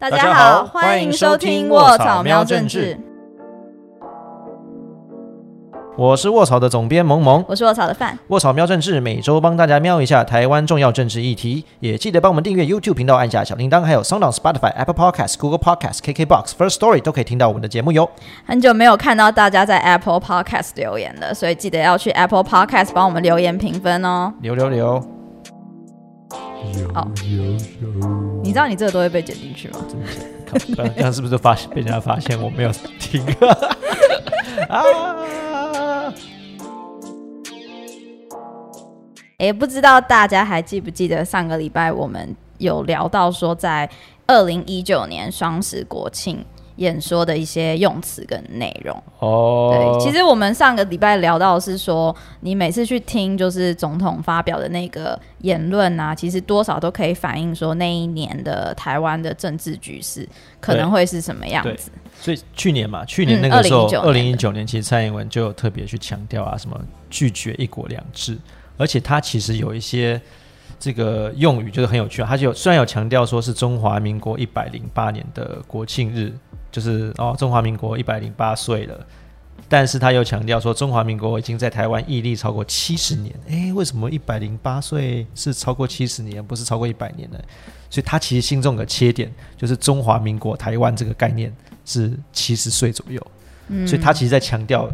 大家好，欢迎收听《卧草喵政治》。我是卧草的总编萌萌，我是卧草的范。卧草喵政治每周帮大家瞄一下台湾重要政治议题，也记得帮我们订阅 YouTube 频道，按下小铃铛，还有 Sound、Spotify、Apple Podcasts、Google Podcasts、KKBox、First Story 都可以听到我们的节目哟。很久没有看到大家在 Apple Podcast 留言了，所以记得要去 Apple Podcast 帮我们留言评分哦。留留留。好，你知道你这个都会被剪进去吗？这样 是不是发现被人家发现我没有听？啊！哎，不知道大家还记不记得上个礼拜我们有聊到说，在二零一九年双十国庆。演说的一些用词跟内容哦，对，其实我们上个礼拜聊到是说，你每次去听就是总统发表的那个言论啊，其实多少都可以反映说那一年的台湾的政治局势可能会是什么样子。所以去年嘛，去年那个时候，二零一九年，其实蔡英文就有特别去强调啊，什么拒绝一国两制，而且他其实有一些这个用语就是很有趣啊，他就虽然有强调说是中华民国一百零八年的国庆日。就是哦，中华民国一百零八岁了，但是他又强调说，中华民国已经在台湾屹立超过七十年。诶，为什么一百零八岁是超过七十年，不是超过一百年呢？所以他其实心中的切点就是中华民国台湾这个概念是七十岁左右。嗯，所以他其实在强调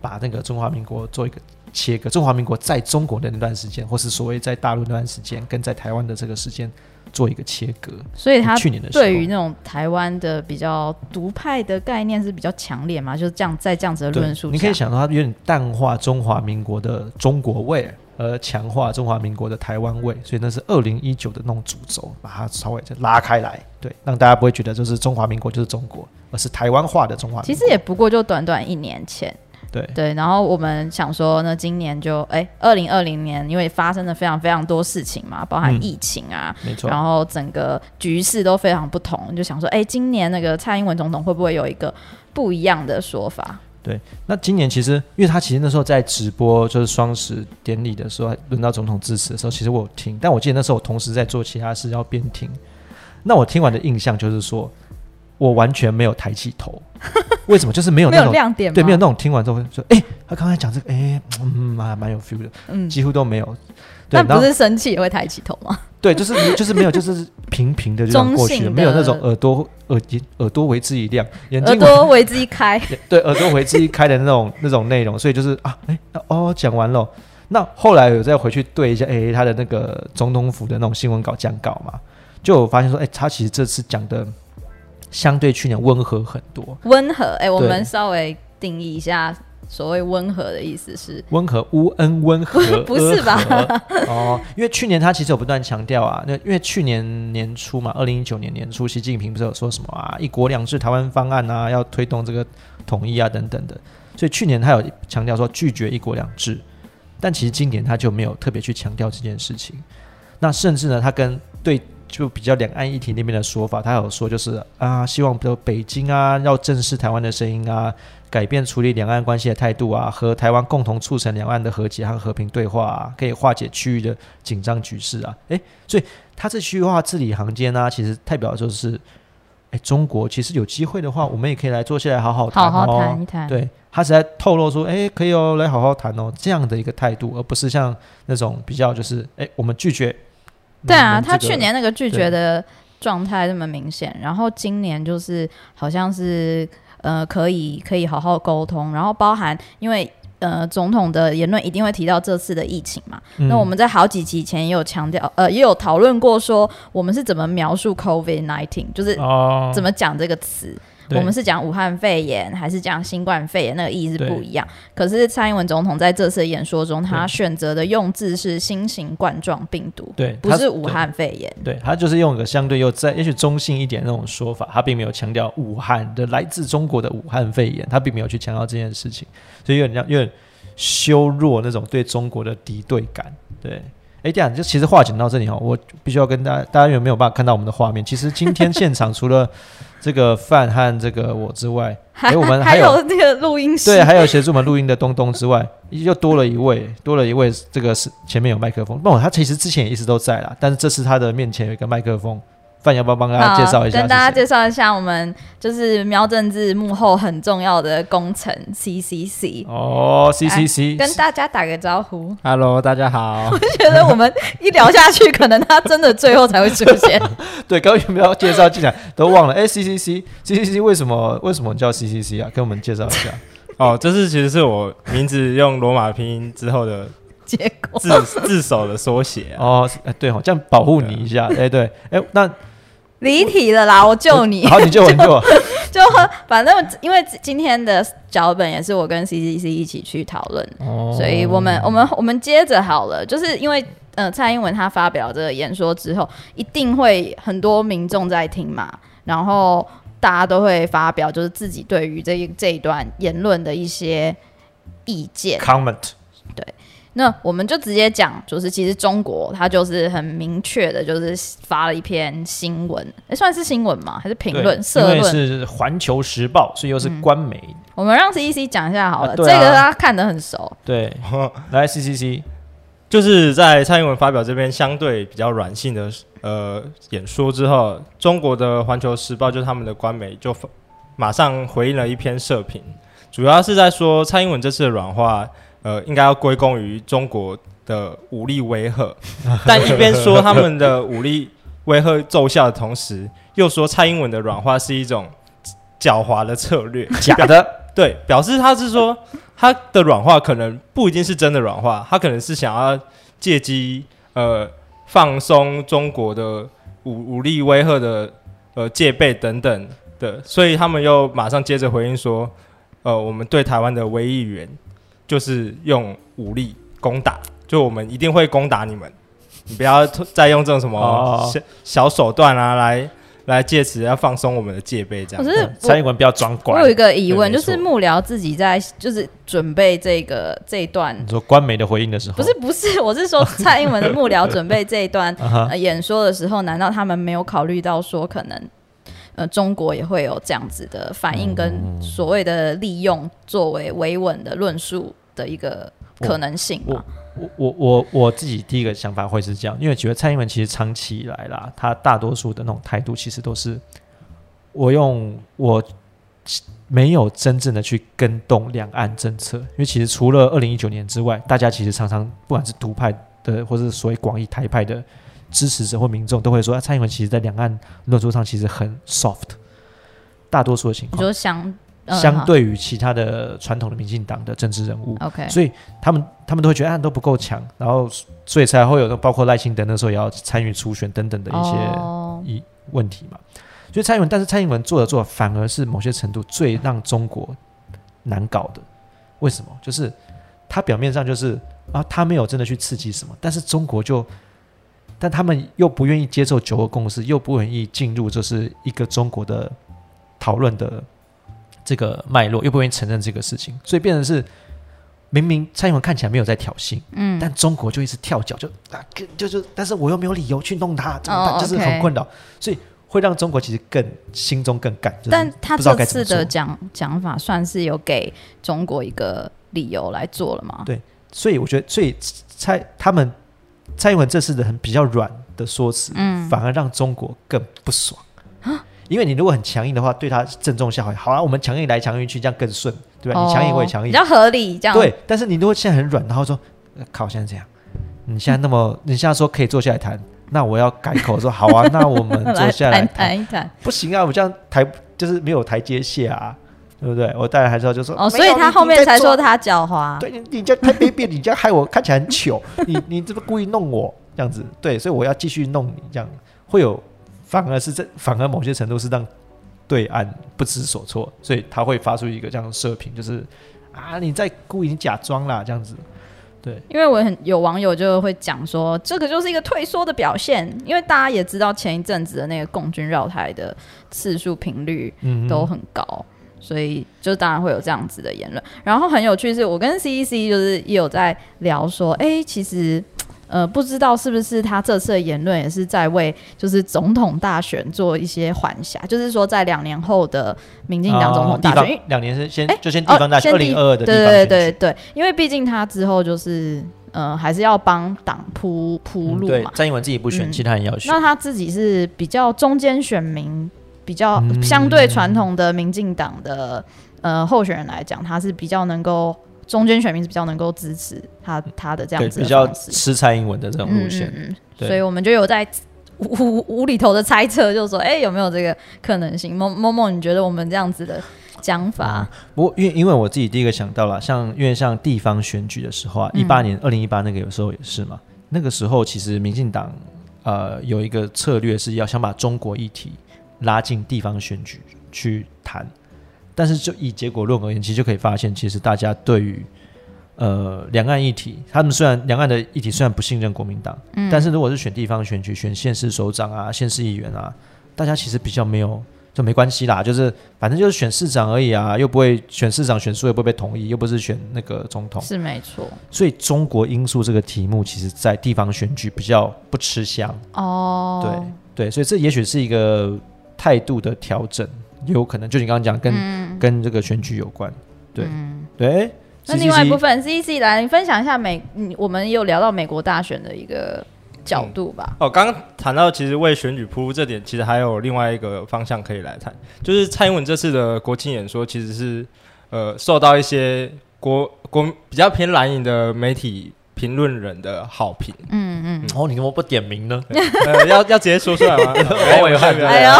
把那个中华民国做一个切割，中华民国在中国的那段时间，或是所谓在大陆那段时间，跟在台湾的这个时间。做一个切割，所以他去年的对于那种台湾的比较独派的概念是比较强烈嘛？就是这样在这样子的论述，你可以想到他有点淡化中华民国的中国味，而强化中华民国的台湾味，所以那是二零一九的那种主轴，把它稍微再拉开来，对，让大家不会觉得就是中华民国就是中国，而是台湾化的中华。其实也不过就短短一年前。对对，然后我们想说，那今年就哎，二零二零年，因为发生了非常非常多事情嘛，包含疫情啊，没错，然后整个局势都非常不同，就想说，哎，今年那个蔡英文总统会不会有一个不一样的说法？对，那今年其实，因为他其实那时候在直播就是双十典礼的时候，轮到总统致辞的时候，其实我有听，但我记得那时候我同时在做其他事，要边听。那我听完的印象就是说。我完全没有抬起头，为什么？就是没有那种 亮点，对，没有那种听完之后说，哎，他刚才讲这个，哎，嗯，蛮蛮有 feel 的，嗯，几乎都没有。那不是生气也会抬起头吗？对，就是就是没有，就是平平的就过去了，没有那种耳朵耳耳朵为之一亮，眼睛耳朵为之一开，对，耳朵为之一开的那种那种内容，所以就是啊，哎，哦，讲完了。那后来有再回去对一下，哎，他的那个总统府的那种新闻稿讲稿嘛，就我发现说，哎，他其实这次讲的。相对去年温和很多，温和哎，我们稍微定义一下所谓温和的意思是温和乌恩温和，不是吧？哦，因为去年他其实有不断强调啊，那因为去年年初嘛，二零一九年年初，习近平不是有说什么啊，一国两制台湾方案啊，要推动这个统一啊等等的，所以去年他有强调说拒绝一国两制，但其实今年他就没有特别去强调这件事情，那甚至呢，他跟对。就比较两岸议题那边的说法，他有说就是啊，希望比如北京啊，要正视台湾的声音啊，改变处理两岸关系的态度啊，和台湾共同促成两岸的和解和和平对话，啊，可以化解区域的紧张局势啊。诶，所以他这句话字里行间呢，其实代表就是，诶，中国其实有机会的话，我们也可以来坐下来好好谈，好好谈一谈。对他是在透露说，诶，可以哦，来好好谈哦，这样的一个态度，而不是像那种比较就是，诶，我们拒绝。对啊，他去年那个拒绝的状态那么明显，然后今年就是好像是呃可以可以好好沟通，然后包含因为呃总统的言论一定会提到这次的疫情嘛，那我们在好几集前也有强调，呃也有讨论过说我们是怎么描述 COVID nineteen，就是怎么讲这个词。我们是讲武汉肺炎还是讲新冠肺炎，那个意义是不一样。可是蔡英文总统在这次演说中，他选择的用字是新型冠状病毒，对，不是武汉肺炎。对他就是用一个相对又在也许中性一点那种说法，他并没有强调武汉的来自中国的武汉肺炎，他并没有去强调这件事情，所以有点像有点羞弱那种对中国的敌对感。对，哎，这样就其实话讲到这里哈，我必须要跟大家，大家有没有办法看到我们的画面？其实今天现场除了这个范和这个我之外，还我们还有那个录音师，对，还有协助我们录音的东东之外，又多了一位，多了一位，这个是前面有麦克风。不，他其实之前也一直都在啦，但是这次他的面前有一个麦克风，范要不要帮大家介绍一下？跟大家介绍一下，我们就是喵政治幕后很重要的工程 CCC 哦，CCC 跟大家打个招呼，Hello，大家好。我觉得我们一聊下去，可能他真的最后才会出现。对，刚刚有没有介绍进来都忘了？哎，CCC，CCC 为什么为什么叫 CCC 啊？跟我们介绍一下。哦，这是其实是我名字用罗马拼音之后的。结果自自首的缩写哦，哎对哦，这样保护你一下，哎对，哎那离题了啦，我救你，好，你救我，救我，就反正因为今天的脚本也是我跟 C C C 一起去讨论，所以我们我们我们接着好了，就是因为呃蔡英文他发表这个演说之后，一定会很多民众在听嘛，然后大家都会发表就是自己对于这一这一段言论的一些意见。Comment，对。那我们就直接讲，就是其实中国它就是很明确的，就是发了一篇新闻，哎，算是新闻吗？还是评论？社论是《环球时报》，所以又是官媒。我们让 C C C 讲一下好了，这个他看得很熟。对，来 C C C，就是在蔡英文发表这边相对比较软性的呃演说之后，中国的《环球时报》就是他们的官媒就马上回应了一篇社评，主要是在说蔡英文这次的软化。呃，应该要归功于中国的武力威吓，但一边说他们的武力威吓奏效的同时，又说蔡英文的软化是一种狡猾的策略，假的。对，表示他是说他的软化可能不一定是真的软化，他可能是想要借机呃放松中国的武武力威吓的呃戒备等等的，所以他们又马上接着回应说，呃，我们对台湾的威议员。就是用武力攻打，就我们一定会攻打你们，你不要再用这种什么小小手段啊，来来借此要放松我们的戒备，这样。可是蔡英文不要装乖。我有一个疑问，就是幕僚自己在就是准备这个这一段，你说官媒的回应的时候，不是不是，我是说蔡英文的幕僚准备这一段 演说的时候，难道他们没有考虑到说可能？呃，中国也会有这样子的反应，跟所谓的利用作为维稳的论述的一个可能性我我我我我自己第一个想法会是这样，因为觉得蔡英文其实长期以来啦，他大多数的那种态度其实都是我用我没有真正的去跟动两岸政策，因为其实除了二零一九年之外，大家其实常常不管是独派的，或者是所谓广义台派的。支持者或民众都会说，蔡英文其实在两岸论述上其实很 soft，大多数的情况，就相相对于其他的传统的民进党的政治人物，OK，所以他们他们都会觉得啊都不够强，然后所以才会有包括赖清德那时候也要参与初选等等的一些一问题嘛。所以蔡英文，但是蔡英文做的做反而是某些程度最让中国难搞的。为什么？就是他表面上就是啊，他没有真的去刺激什么，但是中国就。但他们又不愿意接受九个共识，又不愿意进入就是一个中国的讨论的这个脉络，又不愿意承认这个事情，所以变成是明明蔡英文看起来没有在挑衅，嗯，但中国就一直跳脚，就啊，就是，但是我又没有理由去弄他，怎么办？就是很困扰，所以会让中国其实更心中更干。但他这次的讲讲法算是有给中国一个理由来做了吗？对，所以我觉得，所以蔡他们。蔡英文这次的很比较软的说辞，嗯，反而让中国更不爽因为你如果很强硬的话，对他正中下怀。好啊，我们强硬来强硬去，这样更顺，对吧？你强硬我也强硬，比较合理。这样对。但是你如果现在很软，然后说靠，现在这样，你现在那么，你现在说可以坐下来谈，那我要改口说好啊，那我们坐下来谈 一谈。不行啊，我这样台就是没有台阶下啊。对不对？我带来还是要就说哦，所以他后面才说他狡猾。对，你你这样太卑鄙，你这样害我看起来很糗。你你这不故意弄我这样子？对，所以我要继续弄你，这样会有反而是这反而某些程度是让对岸不知所措，所以他会发出一个这样的射频，就是啊，你在故意假装啦，这样子。对，因为我很有网友就会讲说，这个就是一个退缩的表现，因为大家也知道前一阵子的那个共军绕台的次数频率都很高。所以就当然会有这样子的言论，然后很有趣是，我跟 C E C 就是也有在聊说，哎，其实呃不知道是不是他这次的言论也是在为就是总统大选做一些缓颊，就是说在两年后的民进党总统大选，两年是先就先地方大选二零二二的对对对对，因为毕竟他之后就是。呃，还是要帮党铺铺路嘛。蔡英文自己不选，其他人要选。那他自己是比较中间选民，比较相对传统的民进党的呃候选人来讲，他是比较能够中间选民是比较能够支持他他的这样子比较吃蔡英文的这种路线。嗯。所以我们就有在无无厘头的猜测，就是说，哎，有没有这个可能性？某某某，你觉得我们这样子的？讲法，不过因因为我自己第一个想到了，像因为像地方选举的时候啊，一八年二零一八那个有时候也是嘛，那个时候其实民进党呃有一个策略是要想把中国议题拉进地方选举去谈，但是就以结果论而言，其实就可以发现，其实大家对于呃两岸议题，他们虽然两岸的议题虽然不信任国民党，嗯，但是如果是选地方选举，选县市首长啊、县市议员啊，大家其实比较没有。就没关系啦，就是反正就是选市长而已啊，又不会选市长选输也不会被同意，又不是选那个总统，是没错。所以中国因素这个题目，其实在地方选举比较不吃香哦。对对，所以这也许是一个态度的调整，有可能就你刚刚讲跟跟这个选举有关。对对。那另外一部分，C C 来，你分享一下美，我们有聊到美国大选的一个。角度吧。哦，刚刚谈到其实为选举铺路这点，其实还有另外一个方向可以来谈，就是蔡英文这次的国庆演说，其实是呃受到一些国国比较偏蓝营的媒体评论人的好评。嗯嗯。哦，你怎么不点名呢？呃，要要直接说出来吗？黄伟汉，哎呀，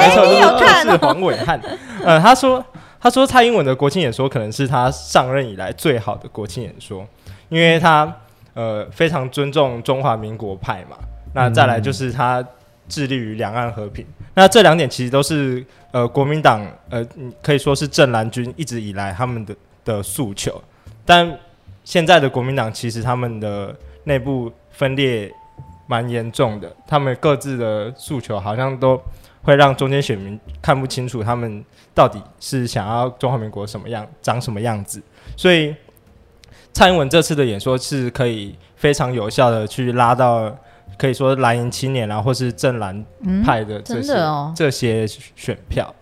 没错，就是黄伟汉。呃，他说他说蔡英文的国庆演说可能是他上任以来最好的国庆演说，因为他。呃，非常尊重中华民国派嘛，那再来就是他致力于两岸和平，那这两点其实都是呃国民党呃可以说是正蓝军一直以来他们的的诉求，但现在的国民党其实他们的内部分裂蛮严重的，他们各自的诉求好像都会让中间选民看不清楚他们到底是想要中华民国什么样长什么样子，所以。蔡英文这次的演说是可以非常有效的去拉到，可以说蓝营青年啊，或是正蓝派的这些这些选票，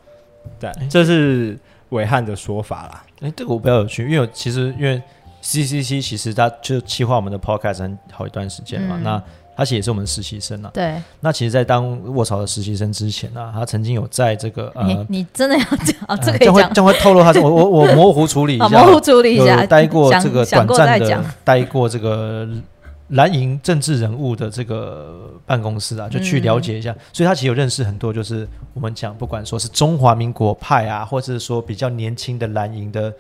对，这是伟汉的说法啦。哎，这个我比较有趣，因为其实因为 C C C 其实他就企划我们的 Podcast 很好一段时间嘛，那。他其实也是我们实习生啊。对。那其实，在当卧槽的实习生之前呢，他曾经有在这个呃，你真的要讲这个讲，会将会透露他，我我我模糊处理一下，模糊处理一下，待过这个短暂的，待过这个蓝营政治人物的这个办公室啊，就去了解一下。所以他其实有认识很多，就是我们讲，不管说是中华民国派啊，或者是说比较年轻的蓝营的。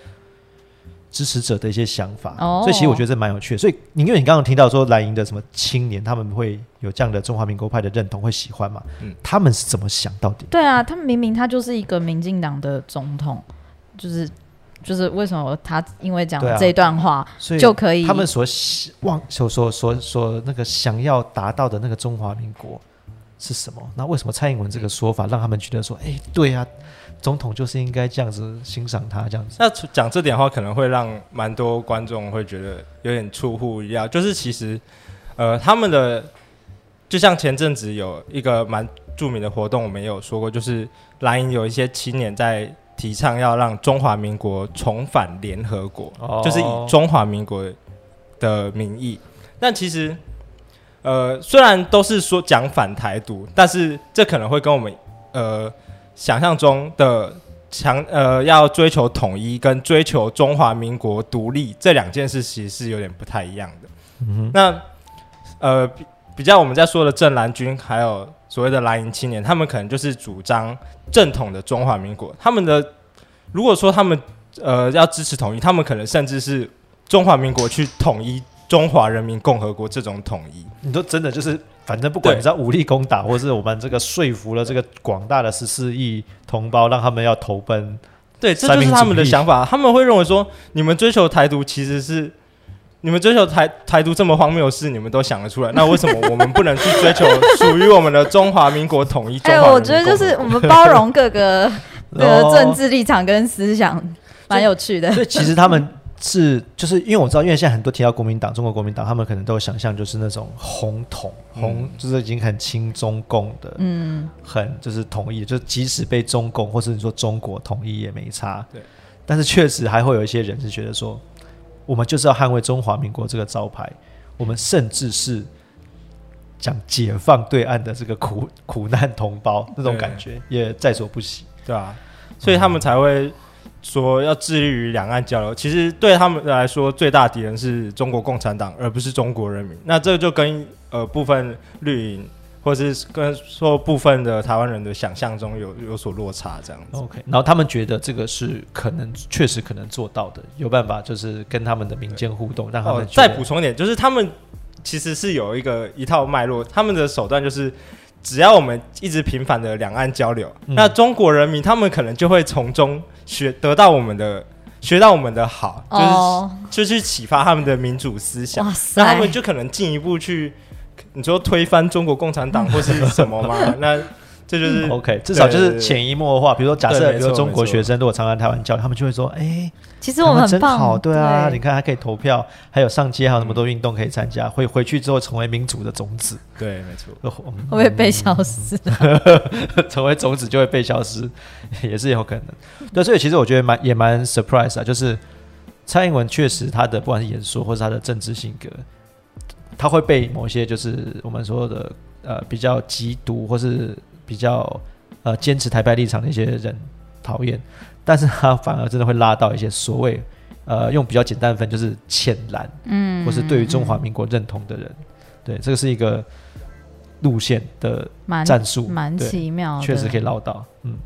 支持者的一些想法，所以其实我觉得这蛮有趣的。所以，因为你刚刚听到说蓝营的什么青年，他们会有这样的中华民国派的认同，会喜欢嘛？嗯，他们是怎么想到底？对啊，他们明明他就是一个民进党的总统，就是就是为什么他因为讲这段话，所以就可以他们所望所所所所那个想要达到的那个中华民国是什么？那为什么蔡英文这个说法让他们觉得说，哎，对呀？总统就是应该这样子欣赏他这样子。那讲这点的话，可能会让蛮多观众会觉得有点出乎意料。就是其实，呃，他们的就像前阵子有一个蛮著名的活动，我们有说过，就是蓝营有一些青年在提倡要让中华民国重返联合国，就是以中华民国的名义。但其实，呃，虽然都是说讲反台独，但是这可能会跟我们呃。想象中的强呃，要追求统一跟追求中华民国独立这两件事，其实是有点不太一样的。嗯、那呃，比比较我们在说的正蓝军，还有所谓的蓝营青年，他们可能就是主张正统的中华民国。他们的如果说他们呃要支持统一，他们可能甚至是中华民国去统一中华人民共和国这种统一。你说真的就是。反正不管你在武力攻打，或是我们这个说服了这个广大的十四亿同胞，让他们要投奔，对，这就是他们的想法。他们会认为说，你们追求台独，其实是你们追求台台独这么荒谬的事，你们都想得出来。那为什么我们不能去追求属于我们的中华民国统一？哎，我觉得就是我们包容各个的 政治立场跟思想，蛮有趣的。所以其实他们。是，就是因为我知道，因为现在很多提到国民党、中国国民党，他们可能都有想象，就是那种红统、红，就是已经很亲中共的，嗯，很就是统一，就是即使被中共或是你说中国统一也没差。对，但是确实还会有一些人是觉得说，我们就是要捍卫中华民国这个招牌，我们甚至是讲解放对岸的这个苦苦难同胞那种感觉，也在所不惜，对吧？所以他们才会说要致力于两岸交流。其实对他们来说，最大敌人是中国共产党，而不是中国人民。那这就跟呃部分绿营。或者是跟说部分的台湾人的想象中有有所落差，这样子。OK，然后他们觉得这个是可能确实可能做到的，有办法就是跟他们的民间互动，让他们再补充一点，就是他们其实是有一个一套脉络，他们的手段就是只要我们一直频繁的两岸交流，那中国人民他们可能就会从中学得到我们的学到我们的好，就是就去启发他们的民主思想，那他们就可能进一步去。你说推翻中国共产党或是什么吗？那这就是 OK，至少就是潜移默化。比如说，假设比如说中国学生如果常常台湾教，他们就会说：“哎，其实我们真好，对啊，你看还可以投票，还有上街，还有那么多运动可以参加，会回去之后成为民主的种子。”对，没错，会不会被消失？成为种子就会被消失，也是有可能。对，所以其实我觉得蛮也蛮 surprise 啊，就是蔡英文确实他的不管是演说或是他的政治性格。他会被某些就是我们说的呃比较极毒或是比较呃坚持台派立场的一些人讨厌，但是他反而真的会拉到一些所谓呃用比较简单分就是浅蓝，嗯，或是对于中华民国认同的人，对，这个是一个路线的战术，蛮奇妙，确实可以捞到，嗯，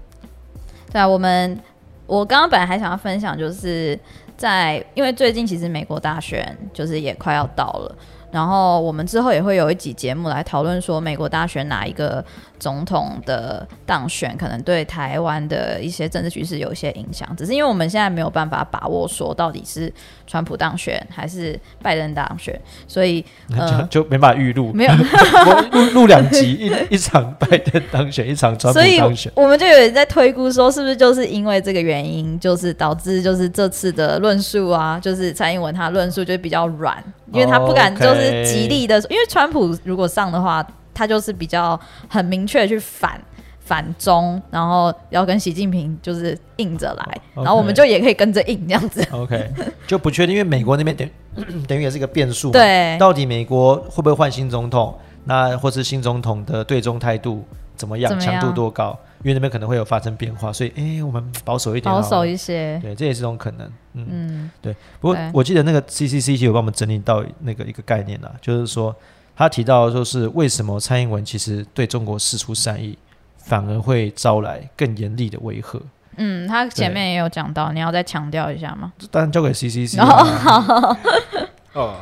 对啊，我们我刚刚本来还想要分享，就是在因为最近其实美国大选就是也快要到了。然后我们之后也会有一集节目来讨论说，美国大选哪一个总统的当选可能对台湾的一些政治局势有一些影响。只是因为我们现在没有办法把握说到底是川普当选还是拜登当选，所以 就就没办法预录，没有 录录两集，一一场拜登当选，一场川普当选。我们就有人在推估说，是不是就是因为这个原因，就是导致就是这次的论述啊，就是蔡英文他论述就比较软。因为他不敢就是极力的，因为川普如果上的话，他就是比较很明确去反反中，然后要跟习近平就是硬着来，然后我们就也可以跟着硬这样子。OK，就不确定，因为美国那边等 等于也是一个变数，对，到底美国会不会换新总统？那或是新总统的对中态度怎么样？强度多高？因为那边可能会有发生变化，所以哎，我们保守一点，保守一些，对，这也是种可能。嗯，对。不过我记得那个 C C C 有帮我们整理到那个一个概念啊，就是说他提到说是为什么蔡英文其实对中国事出善意，反而会招来更严厉的威吓。嗯，他前面也有讲到，你要再强调一下吗？当然交给 C C C。哦，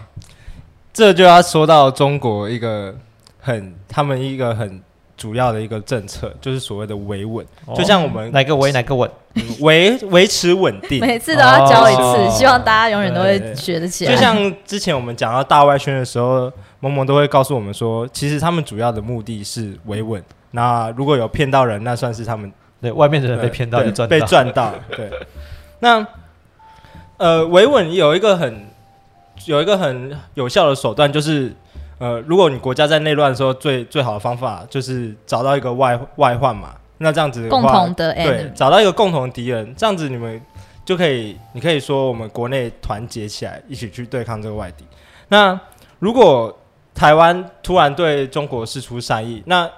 这就要说到中国一个很，他们一个很。主要的一个政策就是所谓的维稳，就像我们哪个维哪个稳，维 维持稳定，每次都要教一次，希望大家永远都会学得起来。就像之前我们讲到大外宣的时候，萌萌都会告诉我们说，其实他们主要的目的是维稳。那如果有骗到人，那算是他们对外面的人被骗到就赚被赚到。对，那呃维稳有一个很有一个很有效的手段就是。呃，如果你国家在内乱的时候，最最好的方法就是找到一个外外患嘛。那这样子共同的对，找到一个共同敌人，这样子你们就可以，你可以说我们国内团结起来，一起去对抗这个外敌。那如果台湾突然对中国示出善意，那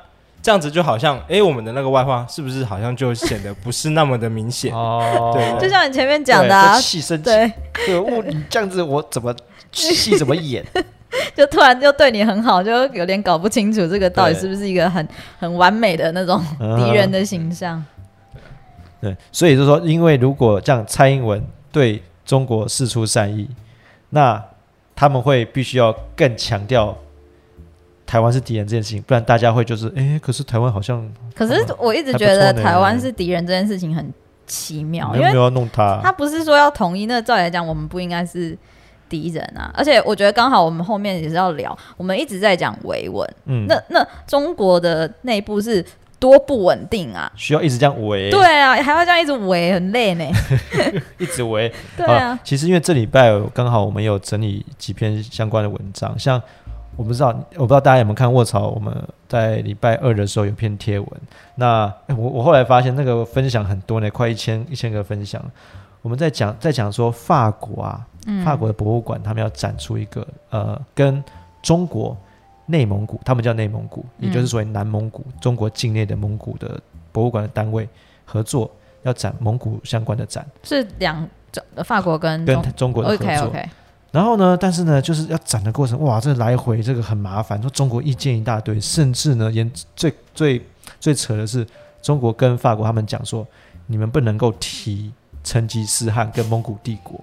这样子就好像，哎，我们的那个外患是不是好像就显得不是那么的明显？哦，对，就像你前面讲的，气生气，可恶！你这样子，我怎么戏怎么演？就突然就对你很好，就有点搞不清楚这个到底是不是一个很很完美的那种敌人的形象。对，所以就说，因为如果这样，蔡英文对中国示出善意，那他们会必须要更强调台湾是敌人这件事情，不然大家会就是，哎，可是台湾好像……可是我一直觉得台湾是敌人这件事情很奇妙，因为要弄他，他不是说要统一，那照理来讲，我们不应该是。敌人啊！而且我觉得刚好我们后面也是要聊，我们一直在讲维稳，嗯，那那中国的内部是多不稳定啊，需要一直这样维，对啊，还要这样一直维，很累呢，一直维，对啊。其实因为这礼拜刚好我们有整理几篇相关的文章，像我不知道我不知道大家有没有看卧槽，我们在礼拜二的时候有篇贴文，那我我后来发现那个分享很多呢，快一千一千个分享。我们在讲在讲说法国啊，法国的博物馆他们要展出一个呃跟中国内蒙古，他们叫内蒙古，也就是所谓南蒙古，中国境内的蒙古的博物馆的单位合作，要展蒙古相关的展，是两法国跟跟中国的合作。然后呢，但是呢，就是要展的过程，哇，这来回这个很麻烦，说中国意见一大堆，甚至呢，也最最最扯的是，中国跟法国他们讲说，你们不能够提成吉思汗跟蒙古帝国。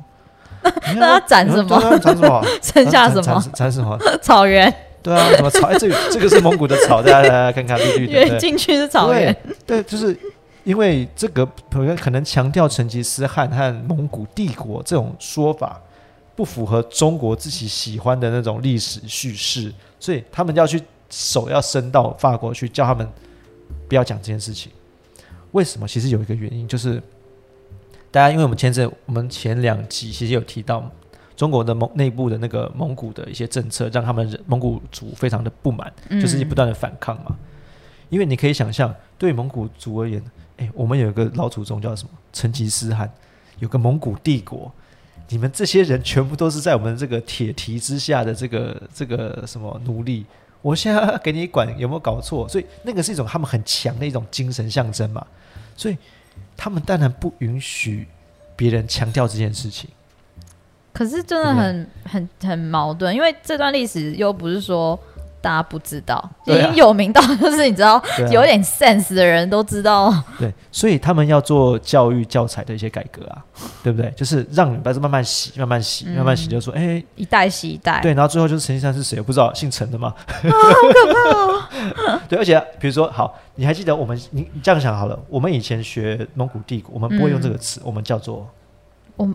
那要展什么？展什么？剩下什么？展什么？草原。对啊，什么草？哎，这这个是蒙古的草，大家来看看绿绿的。进去是草原。对，就是因为这个可能强调成吉思汗和蒙古帝国这种说法不符合中国自己喜欢的那种历史叙事，所以他们要去手要伸到法国去，叫他们不要讲这件事情。为什么？其实有一个原因就是。大家，因为我们前阵我们前两集其实有提到中国的蒙内部的那个蒙古的一些政策，让他们蒙古族非常的不满，就是不断的反抗嘛。因为你可以想象，对蒙古族而言，哎，我们有一个老祖宗叫什么成吉思汗，有个蒙古帝国，你们这些人全部都是在我们这个铁蹄之下的这个这个什么奴隶，我现在给你管，有没有搞错？所以那个是一种他们很强的一种精神象征嘛，所以。他们当然不允许别人强调这件事情，可是真的很很很矛盾，因为这段历史又不是说。大家不知道，已经有名到就是你知道有点 sense 的人都知道。对，所以他们要做教育教材的一些改革啊，对不对？就是让你不是慢慢洗，慢慢洗，慢慢洗，就说哎，一代洗一代。对，然后最后就是陈先生是谁？我不知道，姓陈的吗？啊 好可怕哦！对，而且比如说，好，你还记得我们？你你这样想好了，我们以前学蒙古帝国，我们不会用这个词，我们叫做我。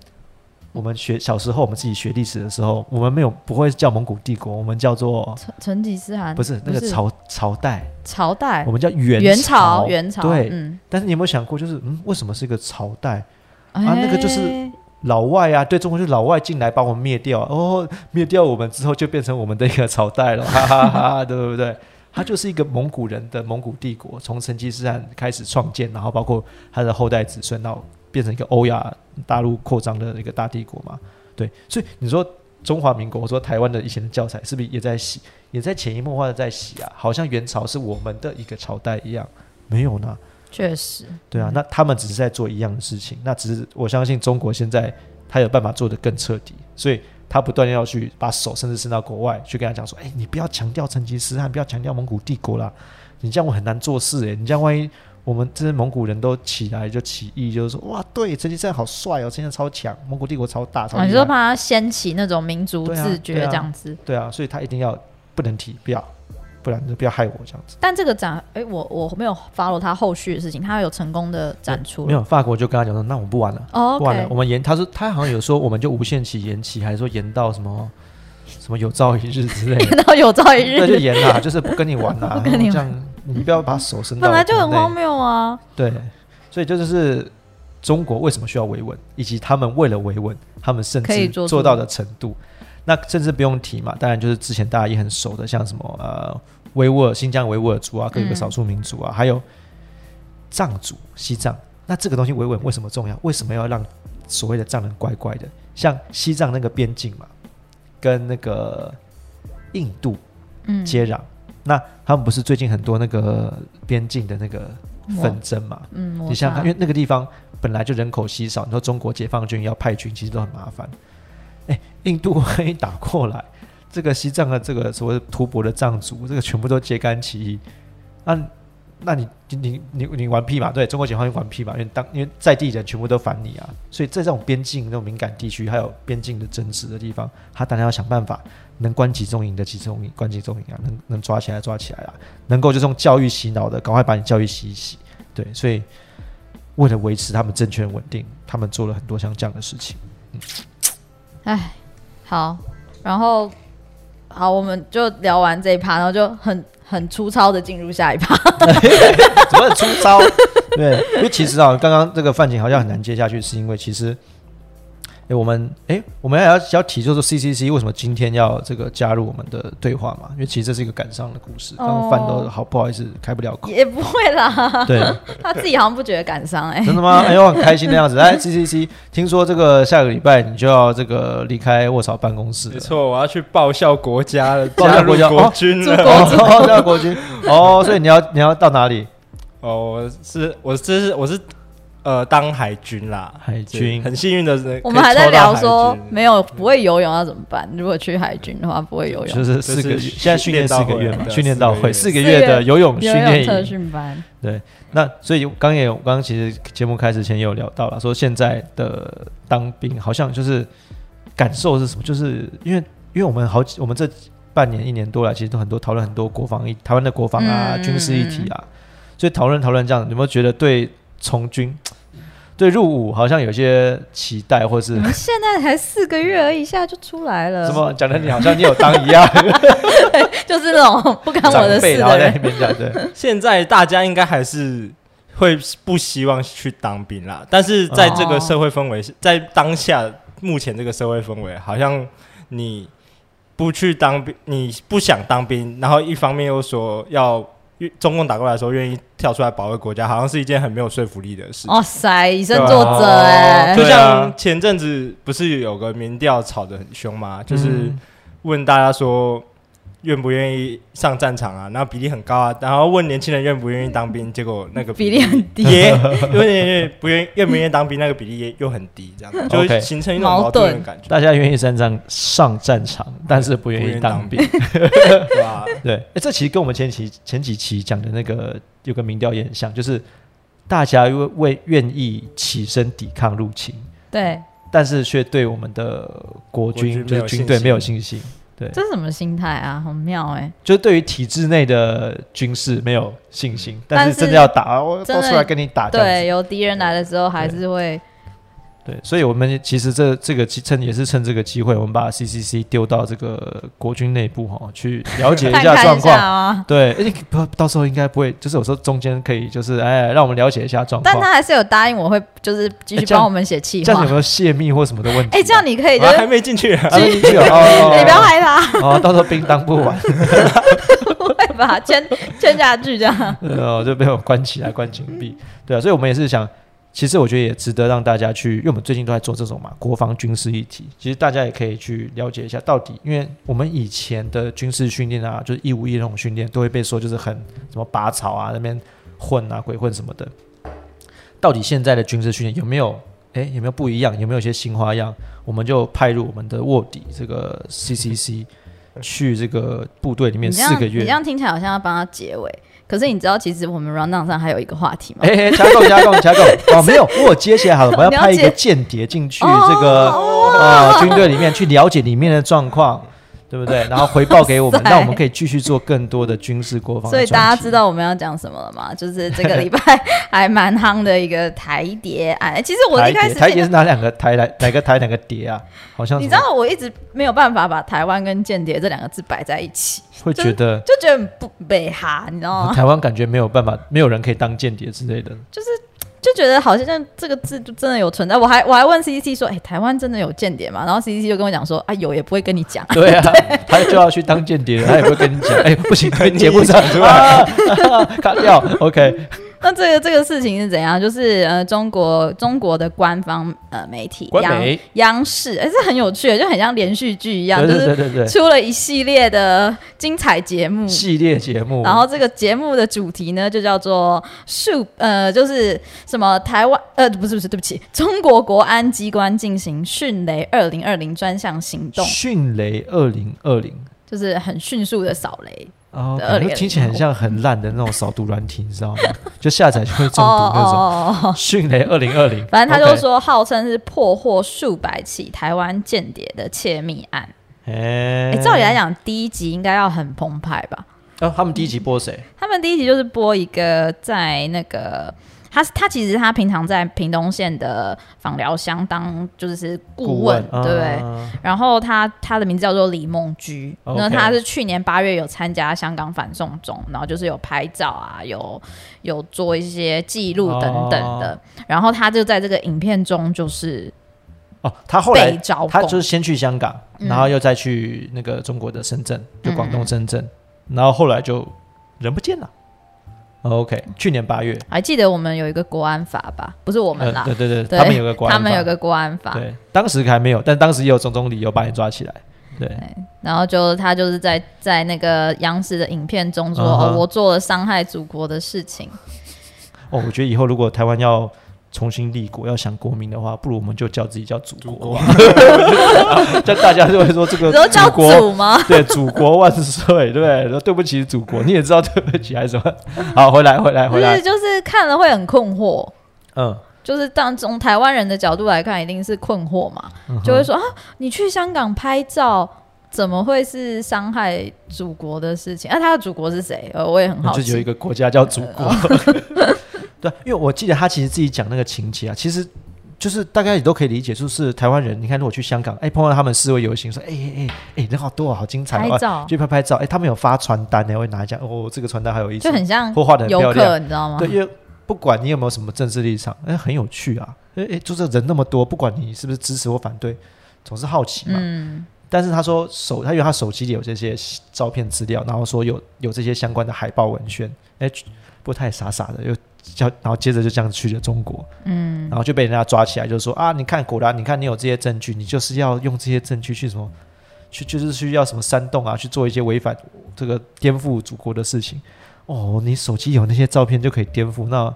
我们学小时候，我们自己学历史的时候，我们没有不会叫蒙古帝国，我们叫做成成吉思汗，不是那个朝朝代，朝代，我们叫元元朝，元朝，对，嗯。但是你有没有想过，就是嗯，为什么是一个朝代啊？那个就是老外啊，对中国就老外进来把我们灭掉，哦，灭掉我们之后就变成我们的一个朝代了，哈哈哈，对不对？它就是一个蒙古人的蒙古帝国，从成吉思汗开始创建，然后包括他的后代子孙到。变成一个欧亚大陆扩张的一个大帝国嘛？对，所以你说中华民国，我说台湾的以前的教材是不是也在洗，也在潜移默化的在洗啊？好像元朝是我们的一个朝代一样，没有呢？确实，对啊，那他们只是在做一样的事情，那只是我相信中国现在他有办法做得更彻底，所以他不断要去把手甚至伸到国外去跟他讲说：“哎，你不要强调成吉思汗，不要强调蒙古帝国啦，你这样我很难做事诶，你这样万一……”我们这些蒙古人都起来就起义，就是说哇，对，成吉思汗好帅哦，现在超强，蒙古帝国超大，超。你说怕他掀起那种民族自觉这样子？对啊，所以他一定要不能提，不要，不然就不要害我这样子。但这个展，哎，我我没有 follow 他后续的事情，他有成功的展出。没有，法国就跟他讲说，那我们不玩了，不玩了，我们延。他说他好像有说，我们就无限期延期，还是说延到什么 什么有朝一日之类，延到有朝一日，那就延啦，就是不跟你玩啦，这样。你不要把手伸到。本来就很荒谬啊！对，所以这就是中国为什么需要维稳，以及他们为了维稳，他们甚至做到的程度。那甚至不用提嘛，当然就是之前大家也很熟的，像什么呃维吾尔、新疆维吾尔族啊，各个少数民族啊，还有藏族、西藏。那这个东西维稳为什么重要？为什么要让所谓的藏人乖乖的？像西藏那个边境嘛，跟那个印度接壤。那他们不是最近很多那个边境的那个纷争嘛？嗯，你想想看，因为那个地方本来就人口稀少，你说中国解放军要派军，其实都很麻烦。哎，印度万一打过来，这个西藏的这个所谓吐蕃的藏族，这个全部都揭竿起义，那。那你你你你玩屁嘛？对中国解放军玩屁嘛？因为当因为在地人全部都反你啊，所以在这种边境那种敏感地区，还有边境的争执的地方，他当然要想办法能关集中营的集中营，关集中营啊，能能抓起来抓起来啊，能够就用教育洗脑的，赶快把你教育洗一洗。对，所以为了维持他们政权稳定，他们做了很多像这样的事情。嗯，哎，好，然后好，我们就聊完这一趴，然后就很。很粗糙的进入下一趴，怎么很粗糙？对，因为其实啊，刚刚这个范景好像很难接下去，是因为其实哎，我们哎，我们要要提，就是 CCC 为什么今天要这个加入我们的对话嘛？因为其实这是一个感伤的故事。刚刚饭都好不好意思开不了口，也不会啦。对，他自己好像不觉得感伤哎。真的吗？哎呦，很开心的样子。哎，CCC，听说这个下个礼拜你就要这个离开卧槽办公室。没错，我要去报效国家了，报效国家国军了，报效国军。哦，所以你要你要到哪里？哦，我是我这是我是。呃，当海军啦，海军很幸运的是，我们还在聊说没有不会游泳要怎么办？如果去海军的话，不会游泳，就是四个月，现在训练四个月嘛，训练到会四个月的游泳训练特训班。对，那所以刚也刚刚其实节目开始前也有聊到了，说现在的当兵好像就是感受是什么？就是因为因为我们好几我们这半年一年多来，其实都很多讨论很多国防议，台湾的国防啊，军事议题啊，所以讨论讨论这样，有没有觉得对从军？对入伍好像有些期待，或是你们现在才四个月而已，一下就出来了。什么讲的你好像你有当一样，就是那种不干我的事的。在那边讲对，现在大家应该还是会不希望去当兵啦。但是在这个社会氛围，在当下目前这个社会氛围，好像你不去当兵，你不想当兵，然后一方面又说要。中共打过来的时候，愿意跳出来保卫国家，好像是一件很没有说服力的事。哇塞，以身作则哎！就像前阵子不是有个民调吵得很凶吗？就是问大家说。愿不愿意上战场啊？然后比例很高啊。然后问年轻人愿不愿意当兵，结果那个比例很低。问年轻人不愿愿不愿意当兵，那个比例也又很低，这样就会形成一种矛盾的感觉。大家愿意上战上战场，但是不愿意当兵，对吧？对。哎，这其实跟我们前期前几期讲的那个有个民调也很像，就是大家为为愿意起身抵抗入侵，对，但是却对我们的国军就是军队没有信心。对，这是什么心态啊？很妙哎！就对于体制内的军事没有信心，但是真的要打，我都出来跟你打。对，有敌人来的时候还是会。对，所以，我们其实这这个趁也是趁这个机会，我们把 CCC 丢到这个国军内部哈，去 了解一下状况。对，哎，不，到时候应该不会，就是有时候中间可以，就是哎，让我们了解一下状况。但他还是有答应我会，就是继续帮我们写气划。这样有没有泄密或什么的问题？哎，这样你可以，就还没进去，还没进去哦。你不要害怕哦，到时候兵当不完，不 会吧？签签下去这样，哦，就被我关起来，关紧闭。对啊，所以我们也是想。其实我觉得也值得让大家去，因为我们最近都在做这种嘛国防军事议题。其实大家也可以去了解一下，到底因为我们以前的军事训练啊，就是一五一那种训练，都会被说就是很什么拔草啊，那边混啊鬼混什么的。到底现在的军事训练有没有哎有没有不一样？有没有一些新花样？我们就派入我们的卧底这个 CCC 去这个部队里面四个月。你这样听起来好像要帮他结尾。可是你知道，其实我们 run down 上还有一个话题吗？哎，加购 加购加购哦，没有，我接起来好了，我要派一个间谍进去这个呃军队里面去了解里面的状况。对不对？然后回报给我们，那我们可以继续做更多的军事国防。所以大家知道我们要讲什么了吗？就是这个礼拜还蛮夯的一个台谍案。其实我一开始台谍是哪两个台来哪个台哪个谍啊？好像你知道，我一直没有办法把台湾跟间谍这两个字摆在一起，会觉得就觉得不北哈，你知道吗？台湾感觉没有办法，没有人可以当间谍之类的，就是。就觉得好像这个字就真的有存在，我还我还问 C C 说，哎，台湾真的有间谍吗？然后 C C 就跟我讲说，啊，有也不会跟你讲。对啊，他就要去当间谍，他也不会跟你讲。哎，不行，节目上出来，卡掉。OK。那这个这个事情是怎样？就是呃，中国中国的官方呃媒体央央视，哎，这很有趣，就很像连续剧一样，就是出了一系列的精彩节目，系列节目。然后这个节目的主题呢，就叫做“数”，呃，就是什么台湾呃，不是不是，对不起，中国国安机关进行“迅雷二零二零”专项行动，“迅雷二零二零”就是很迅速的扫雷。哦，听起来很像很烂的那种扫毒软体，你知道吗？就下载就会中毒那种。迅雷二零二零，反正他就说号称是破获数百起台湾间谍的窃密案。哎，照理来讲，第一集应该要很澎湃吧？哦，他们第一集播谁？他们第一集就是播一个在那个。他他其实他平常在屏东县的访疗乡当就是顾问，对？然后他他的名字叫做李梦居，那他是去年八月有参加香港反送中，然后就是有拍照啊，有有做一些记录等等的。然后他就在这个影片中就是哦，他后来他就是先去香港，然后又再去那个中国的深圳，就广东深圳，然后后来就人不见了。OK，去年八月还记得我们有一个国安法吧？不是我们啦，对对对，他们有个国安，他们有个国安法。对，当时还没有，但当时也有种种理由把你抓起来。对，然后就他就是在在那个央视的影片中说：“哦，我做了伤害祖国的事情。”哦，我觉得以后如果台湾要重新立国，要想国民的话，不如我们就叫自己叫祖国，叫大家就会说这个祖国吗？对，祖国万岁，对不对？说对不起祖国，你也知道对不起还是什么？好，回来回来回来，就是看了会很困惑，嗯。就是当从台湾人的角度来看，一定是困惑嘛，就会说啊，你去香港拍照，怎么会是伤害祖国的事情？啊，他的祖国是谁？呃，我也很好奇。就有一个国家叫祖国。对，因为我记得他其实自己讲那个情节啊，其实就是大家也都可以理解，就是台湾人，你看如果去香港，哎，碰到他们示威游行，说，哎哎哎哎，人好多啊，好精彩，拍照，去拍拍照，哎，他们有发传单呢，会拿一下，哦，这个传单还有意思，就很像画的很漂亮，你知道吗？对，因为。不管你有没有什么政治立场，哎，很有趣啊！哎哎，就是人那么多，不管你是不是支持或反对，总是好奇嘛。嗯。但是他说手，他因为他手机里有这些照片资料，然后说有有这些相关的海报文宣，哎，不太傻傻的，又叫，然后接着就这样去了中国。嗯。然后就被人家抓起来，就说啊，你看果然，你看你有这些证据，你就是要用这些证据去什么，去就是去要什么煽动啊，去做一些违反这个颠覆祖国的事情。哦，你手机有那些照片就可以颠覆，那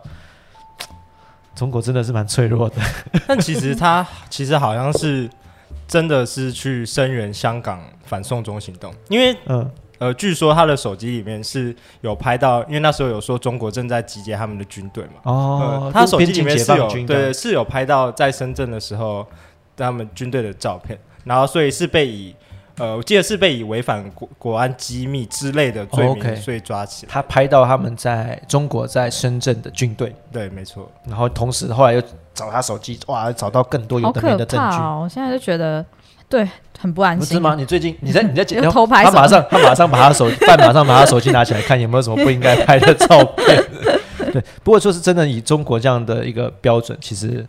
中国真的是蛮脆弱的。但其实他其实好像是真的是去声援香港反送中行动，因为嗯呃，据说他的手机里面是有拍到，因为那时候有说中国正在集结他们的军队嘛。哦，他手机里面是有对是有拍到在深圳的时候他们军队的照片，然后所以是被以。呃，我记得是被以违反国国安机密之类的罪名，所以抓起来。他拍到他们在中国在深圳的军队，对，没错。然后同时后来又找他手机，哇，找到更多有的没的证据。我现在就觉得，对，很不安心。不是吗？你最近你在 你在剪偷拍？他马上他马上把他手，他马上把他手机拿起来看有没有什么不应该拍的照片。对，不过说是真的，以中国这样的一个标准，其实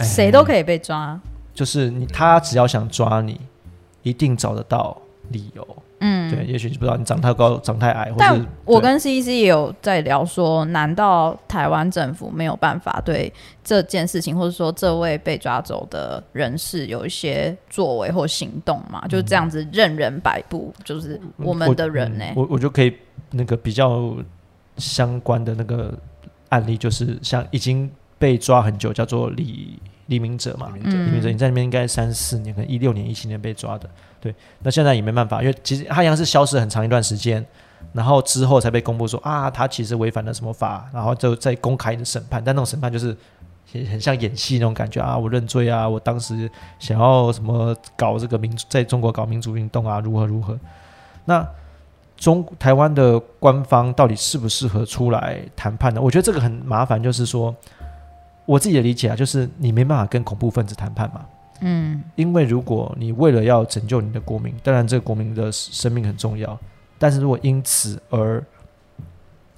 谁都可以被抓。就是你，他只要想抓你。一定找得到理由，嗯，对，也许你不知道你长太高、长太矮，但我跟 C C 也有在聊说，难道台湾政府没有办法对这件事情，或者说这位被抓走的人士有一些作为或行动吗？就这样子任人摆布，就是我们的人呢？我我就可以那个比较相关的那个案例，就是像已经被抓很久，叫做李。李明哲嘛，李明哲，你在那边应该三四年，可能一六年、一七年被抓的，对。那现在也没办法，因为其实他像是消失很长一段时间，然后之后才被公布说啊，他其实违反了什么法，然后就在公开的审判，但那种审判就是很像演戏那种感觉啊，我认罪啊，我当时想要什么搞这个民主，在中国搞民主运动啊，如何如何。那中台湾的官方到底适不适合出来谈判呢？我觉得这个很麻烦，就是说。我自己的理解啊，就是你没办法跟恐怖分子谈判嘛。嗯，因为如果你为了要拯救你的国民，当然这个国民的生命很重要，但是如果因此而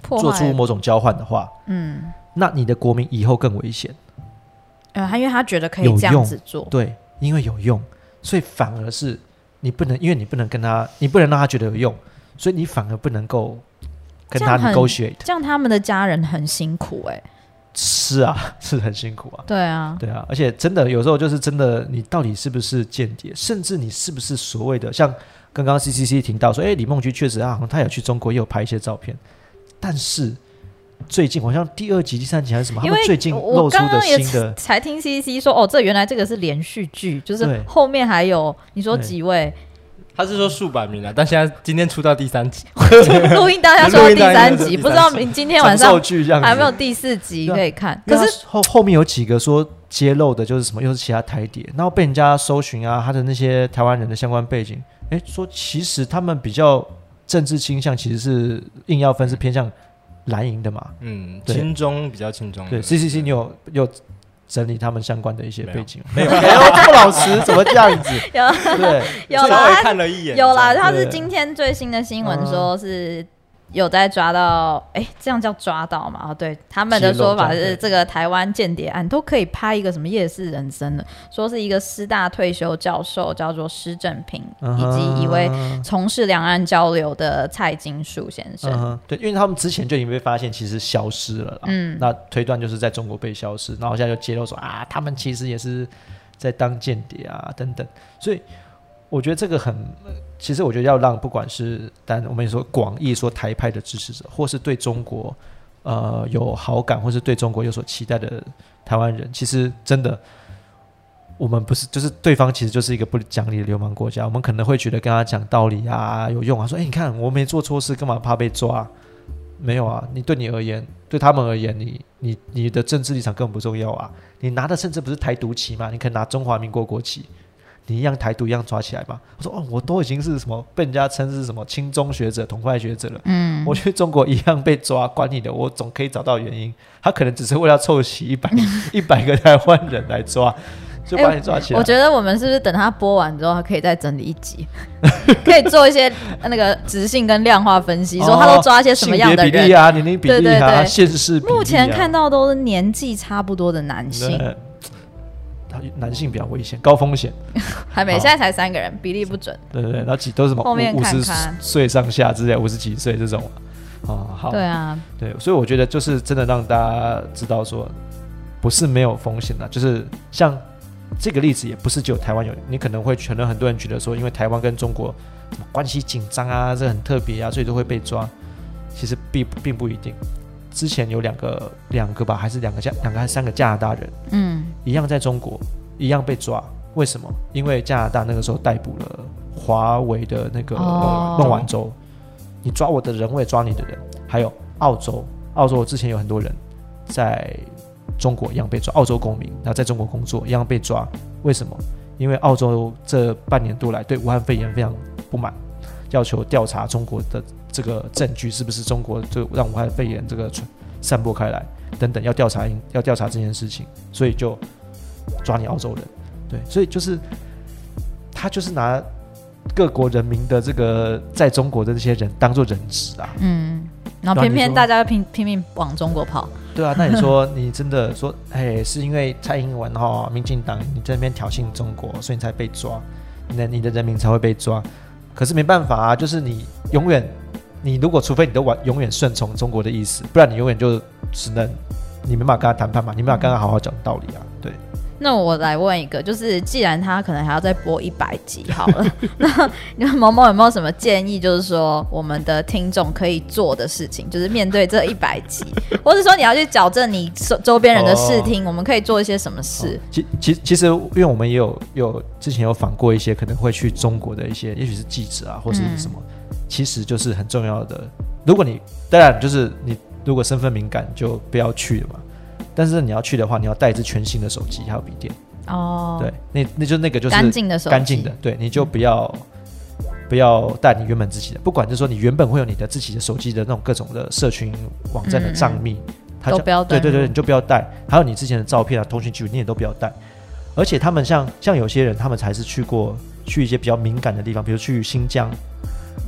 做出某种交换的话，嗯，那你的国民以后更危险。呃，他因为他觉得可以这样子做，对，因为有用，所以反而是你不能，因为你不能跟他，你不能让他觉得有用，所以你反而不能够跟他 negotiate，这样他们的家人很辛苦哎。是啊，是很辛苦啊。对啊，对啊，而且真的有时候就是真的，你到底是不是间谍，甚至你是不是所谓的像刚刚 C C C 听到说，哎，李梦菊确实啊，他有去中国，也有拍一些照片。但是最近好像第二集、第三集还是什么，因为最近露出的新的，才听 C C C 说，哦，这原来这个是连续剧，就是后面还有你说几位。他是说数百名啊，但现在今天出到第三集，录音当下说到第三集，不知道明今天晚上还没有第四集可以看。可是后后面有几个说揭露的就是什么，又是其他台谍，然后被人家搜寻啊，他的那些台湾人的相关背景，哎，说其实他们比较政治倾向，其实是硬要分是偏向蓝营的嘛，嗯，轻中比较轻中。对，C C C，你有有。整理他们相关的一些背景，没有，没有不老实，怎么这样子？有，对，有啦，看了一眼，有啦。他是今天最新的新闻，说是有在抓到，哎，这样叫抓到嘛？哦，对，他们的说法是这个台湾间谍案都可以拍一个什么夜市人生的，说是一个师大退休教授叫做施正平，以及一位从事两岸交流的蔡金树先生。对，因为他们之前就已经被发现其实消失了，嗯，那推断就是在中国被消失，然后现在就揭露说啊，他们其实也是在当间谍啊等等，所以。我觉得这个很，其实我觉得要让不管是但我们也说广义说台派的支持者，或是对中国呃有好感，或是对中国有所期待的台湾人，其实真的，我们不是就是对方其实就是一个不讲理的流氓国家，我们可能会觉得跟他讲道理啊有用啊，说哎你看我没做错事，干嘛怕被抓？没有啊，你对你而言，对他们而言，你你你的政治立场根本不重要啊，你拿的甚至不是台独旗嘛，你可以拿中华民国国旗。你一样台独一样抓起来吧。我说哦，我都已经是什么被人家称是什么亲中学者、同派学者了。嗯，我去中国一样被抓，管你的，我总可以找到原因。他可能只是为了凑齐一百 一百个台湾人来抓，就把你抓起来。我觉得我们是不是等他播完之后，他可以再整理一集，可以做一些那个直性跟量化分析，说他都抓一些什么样的人啊？年龄比例啊？现实目前看到都是年纪差不多的男性。男性比较危险，高风险。还没，现在才三个人，比例不准。对对对，那几都是什么？后面五十岁上下之类，五十几岁这种。啊，好。对啊，对，所以我觉得就是真的让大家知道说，不是没有风险的，就是像这个例子，也不是只有台湾有。你可能会可能很多人觉得说，因为台湾跟中国关系紧张啊，这很特别啊，所以都会被抓。其实并并不一定。之前有两个两个吧，还是两个加两个还是三个加拿大人，嗯，一样在中国一样被抓，为什么？因为加拿大那个时候逮捕了华为的那个孟晚舟，你抓我的人，我也抓你的人。还有澳洲，澳洲之前有很多人在中国一样被抓，澳洲公民，然后在中国工作一样被抓，为什么？因为澳洲这半年多来对武汉肺炎非常不满，要求调查中国的。这个证据是不是中国就让武汉肺炎这个传散播开来等等，要调查要调查这件事情，所以就抓你澳洲人，对，所以就是他就是拿各国人民的这个在中国的这些人当做人质啊，嗯，然后偏偏大家拼拼命往中国跑，对啊，那你说你真的说，哎，是因为蔡英文哈，民进党你在那边挑衅中国，所以你才被抓，那你的人民才会被抓，可是没办法啊，就是你永远。你如果除非你都完永远顺从中国的意思，不然你永远就只能你没办法跟他谈判嘛，你没办法跟他好好讲道理啊。对。那我来问一个，就是既然他可能还要再播一百集 好了，那你们某某有没有什么建议？就是说我们的听众可以做的事情，就是面对这一百集，或者说你要去矫正你周周边人的视听，我们可以做一些什么事？其其其实，因为我们也有有之前有访过一些可能会去中国的一些，也许是记者啊，或者是什么。其实就是很重要的。如果你当然就是你如果身份敏感就不要去了嘛。但是你要去的话，你要带一支全新的手机还有笔电。哦。对，那那就那个就是干净的手机。干净的，对，你就不要不要带你原本自己的，不管就是说你原本会有你的自己的手机的那种各种的社群网站的账密，都不要带。对对对，你就不要带。还有你之前的照片啊、通讯记录，你也都不要带。而且他们像像有些人，他们才是去过去一些比较敏感的地方，比如去新疆。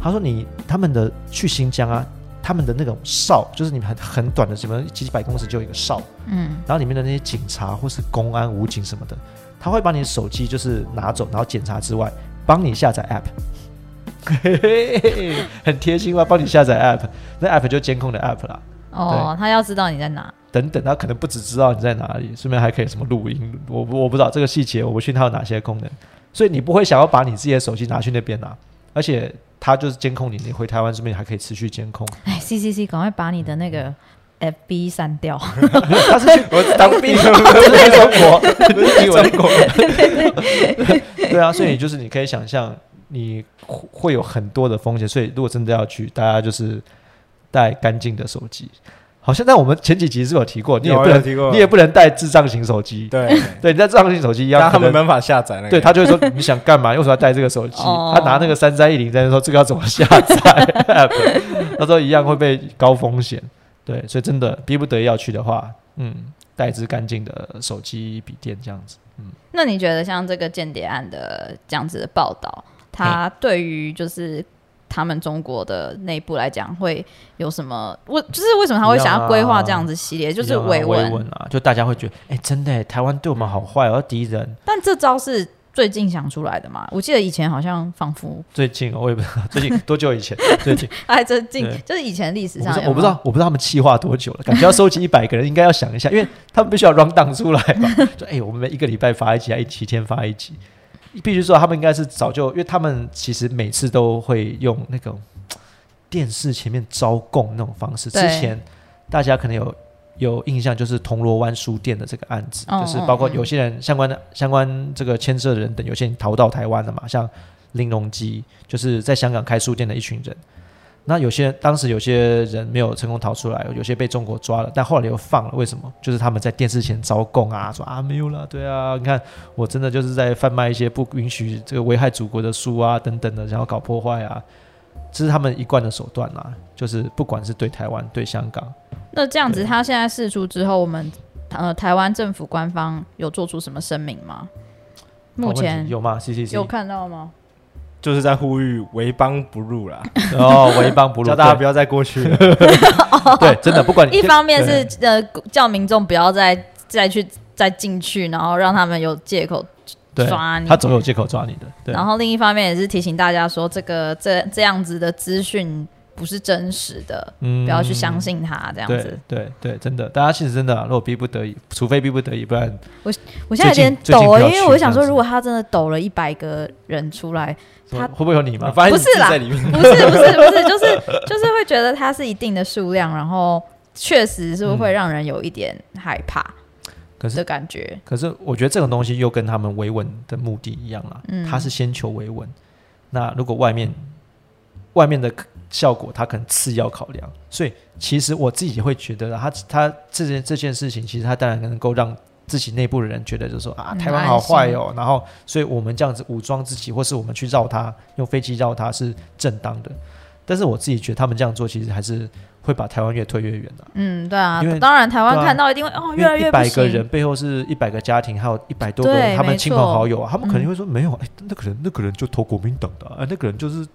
他说：“你他们的去新疆啊，他们的那种哨，就是你们很很短的什么几百公尺就有一个哨，嗯，然后里面的那些警察或是公安、武警什么的，他会把你的手机就是拿走，然后检查之外，帮你下载 app，嘿嘿 很贴心吧？帮你下载 app，那 app 就监控的 app 啦。哦，他要知道你在哪，等等，他可能不只知道你在哪里，顺便还可以什么录音，我我不知道这个细节，我不确定它有哪些功能，所以你不会想要把你自己的手机拿去那边拿，而且。”他就是监控你，你回台湾这边还可以持续监控。哎，C C C，赶快把你的那个 F B 删掉。他是 我当兵，在中国，中国。对啊，所以就是你可以想象，你会有很多的风险。所以如果真的要去，大家就是带干净的手机。好像在我们前几集是有提过，你也不能，你也不能带智障型手机。对，对，你在智障型手机一样，他们没办法下载那个。对他就会说你想干嘛？为什么要带这个手机？他拿那个三三一零在那说这个要怎么下载？他说一样会被高风险。对，所以真的逼不得已要去的话，嗯，带只干净的手机、笔电这样子。嗯，那你觉得像这个间谍案的这样子的报道，它对于就是？他们中国的内部来讲会有什么？我就是为什么他会想要规划这样子系列？就是维稳啊，就大家会觉得，哎，真的，台湾对我们好坏哦，敌人。但这招是最近想出来的嘛？我记得以前好像仿佛最近，我也不知道最近 多久以前，最近哎，最近就是以前历史上，我不知道，我不知道他们计划多久了，感觉要收集一百个人，应该要想一下，因为他们必须要 down 出来嘛。就哎，我们每一个礼拜发一集，还一七天发一集。必须说，他们应该是早就，因为他们其实每次都会用那种电视前面招供那种方式。之前大家可能有有印象，就是铜锣湾书店的这个案子，就是包括有些人相关的相关这个牵涉的人等，有些人逃到台湾了嘛，像林隆基，就是在香港开书店的一群人。那有些当时有些人没有成功逃出来，有些被中国抓了，但后来又放了。为什么？就是他们在电视前招供啊，说啊没有了，对啊，你看我真的就是在贩卖一些不允许这个危害祖国的书啊等等的，然后搞破坏啊，这是他们一贯的手段啊。就是不管是对台湾对香港，那这样子他现在释出之后，我们呃台湾政府官方有做出什么声明吗？目前有吗？C C C 有看到吗？就是在呼吁为邦不入啦，哦，为邦不入，叫大家不要再过去了。对，真的，不管一方面是呃叫民众不要再再去再进去，然后让他们有借口抓你，他总有借口抓你的。然后另一方面也是提醒大家说，这个这这样子的资讯。不是真实的，嗯不要去相信他这样子。对对，真的，大家其实真的，如果逼不得已，除非逼不得已，不然我我现在有点抖，因为我想说，如果他真的抖了一百个人出来，他会不会有你吗？不是啦，不是不是不是，就是就是会觉得他是一定的数量，然后确实是会让人有一点害怕，可是的感觉。可是我觉得这种东西又跟他们维稳的目的一样啦，他是先求维稳。那如果外面外面的。效果他可能次要考量，所以其实我自己会觉得，他他这件这件事情，其实他当然能够让自己内部的人觉得，就是说啊，台湾好坏哦，然后所以我们这样子武装自己，或是我们去绕他，用飞机绕他是正当的。但是我自己觉得他们这样做，其实还是。会把台湾越推越远的。嗯，对啊，因为当然台湾看到一定会哦，越来越一百个人背后是一百个家庭，还有一百多个他们亲朋好友啊，他们肯定会说没有，哎，那个人那个人就投国民党的，哎，那个人就是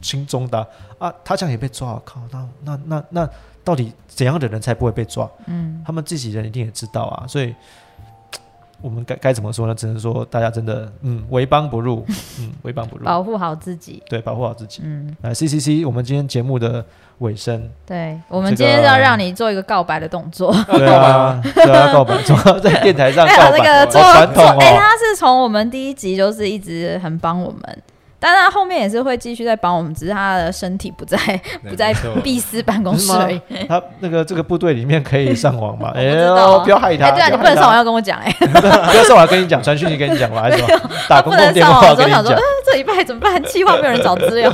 亲中的啊，他这样也被抓，靠，那那那那到底怎样的人才不会被抓？嗯，他们自己人一定也知道啊，所以。我们该该怎么说呢？只能说大家真的，嗯，为邦不入，嗯，为邦不入，保护好自己，对，保护好自己，嗯，来，C C C，我们今天节目的尾声，对我们今天要让你做一个告白的动作，对啊，对啊，告白，在电台上告白，做传统哎，他是从我们第一集就是一直很帮我们。但他后面也是会继续在帮我们，只是他的身体不在不在必斯办公室。他那个这个部队里面可以上网吗？哎呦，不要害他！对啊，你不能上网要跟我讲哎。不要上网跟你讲，传讯息跟你讲吧，还是 打公共电话跟你讲？这一拜怎么办？计划没有人找资料。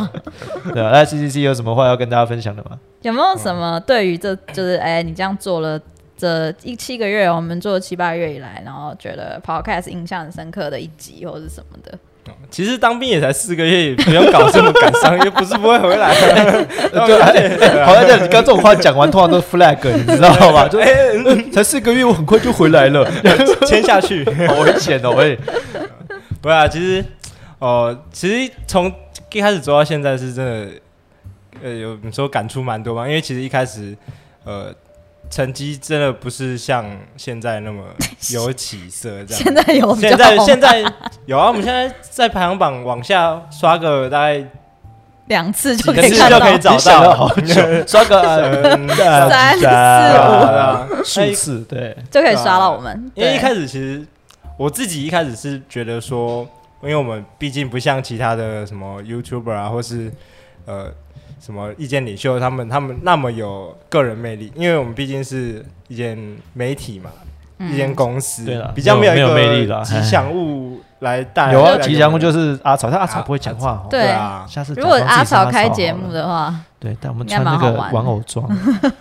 对啊，那 C C C 有什么话要跟大家分享的吗？有没有什么对于这就是哎，你这样做了这一七个月，我们做了七八个月以来，然后觉得 Podcast 印象很深刻的一集或者是什么的？其实当兵也才四个月，不用搞这么感伤，又不是不会回来。对，好在这里，刚这种话讲完，通常都是 flag，你知道吧？就才四个月，我很快就回来了，签下去，好危险哦！喂，不啊，其实，哦，其实从一开始做到现在，是真的，呃，有时候感触蛮多嘛？因为其实一开始，呃。成绩真的不是像现在那么 有起色，这样。现在有，现在现在有啊！我们现在在排行榜往下刷个大概两次就可以就可以找到，刷个 三四五数次，对，就可以刷到我们。因为一开始其实我自己一开始是觉得说，因为我们毕竟不像其他的什么 YouTuber 啊，或是呃。什么意见领袖？他们他们那么有个人魅力，因为我们毕竟是一间媒体嘛，一间公司，对了，比较没有魅力了。吉祥物来带，有啊，吉祥物就是阿草，但阿草不会讲话。对啊，下次如果阿草开节目的话，对，但我们穿那个玩偶装，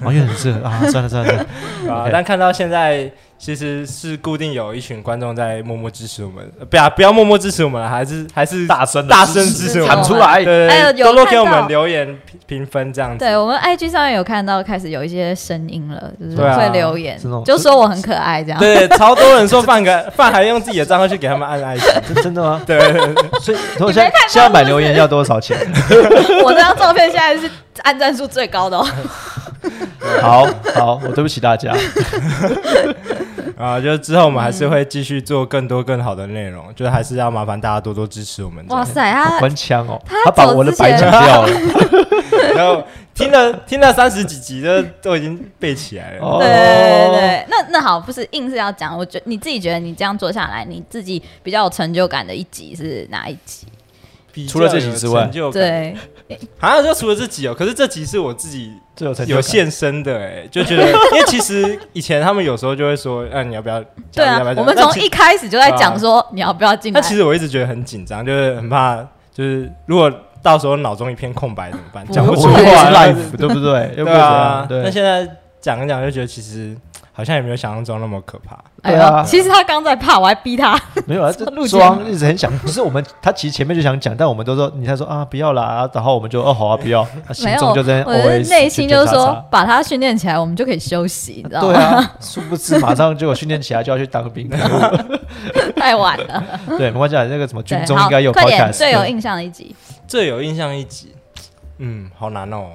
完全很适合啊！算了算了，啊！但看到现在。其实是固定有一群观众在默默支持我们，不要不要默默支持我们了，还是还是大声大声支持喊出来，对，多多给我们留言评评分这样子。对我们 IG 上面有看到开始有一些声音了，就是会留言，就说我很可爱这样。对，超多人说范个范还用自己的账号去给他们按爱心，真的吗？对，所以现在现在买留言要多少钱？我这张照片现在是按赞数最高的哦。好好，我对不起大家。啊，就之后我们还是会继续做更多更好的内容，就还是要麻烦大家多多支持我们。哇塞，他关枪哦，他把我的白讲掉了。然后听了听了三十几集，的都已经背起来了。对对对，那那好，不是硬是要讲，我觉你自己觉得你这样做下来，你自己比较有成就感的一集是哪一集？除了这集之外，对，好像就除了这集哦。可是这集是我自己有现身的，哎，就觉得，因为其实以前他们有时候就会说，哎，你要不要？对啊，我们从一开始就在讲说，你要不要进来？那其实我一直觉得很紧张，就是很怕，就是如果到时候脑中一片空白怎么办？讲不出话，life 对不对？对啊，那现在讲一讲，就觉得其实。好像也没有想象中那么可怕。对啊，其实他刚在怕，我还逼他。没有啊，这装一直很想。不是我们，他其实前面就想讲，但我们都说，你他说啊，不要啦，然后我们就哦好啊，不要。心中就在，我内心就是说，把他训练起来，我们就可以休息，你知道吗？对啊，殊不知马上就训练起来就要去当兵，太晚了。对，没关系，那个什么军中应该有。快点，最有印象的一集。最有印象一集，嗯，好难哦。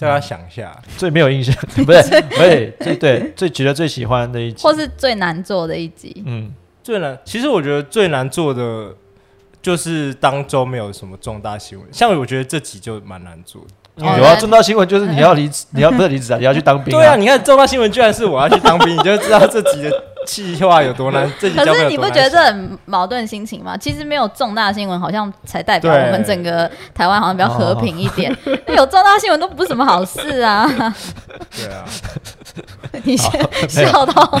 大家想一下，最没有印象，不是，不是最对最觉得最喜欢的一集，或是最难做的一集。嗯，最难，其实我觉得最难做的就是当周没有什么重大新闻，像我觉得这集就蛮难做的。有啊，重大新闻就是你要离职，你要不是离职啊，你要去当兵。对啊，你看重大新闻居然是我要去当兵，你就知道这集的气话有多难。可是你不觉得这很矛盾心情吗？其实没有重大新闻，好像才代表我们整个台湾好像比较和平一点。有重大新闻都不是什么好事啊。对啊，你先 笑到。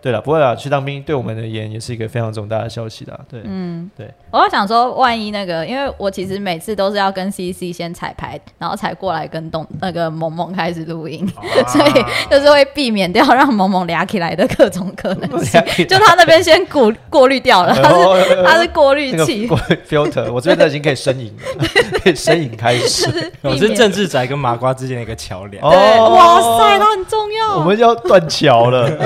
对了，不会啦，去当兵对我们而言也是一个非常重大的消息的。对，嗯，对。我要想说，万一那个，因为我其实每次都是要跟 CC 先彩排，然后才过来跟东那个萌萌开始录音，所以就是会避免掉让萌萌俩起来的各种可能性。就他那边先过过滤掉了，他是他是过滤器，filter。我这边已经可以呻吟了，可以呻吟开始。我是政治宅跟麻瓜之间的一个桥梁。哦，哇塞，它很重要。我们要断桥了。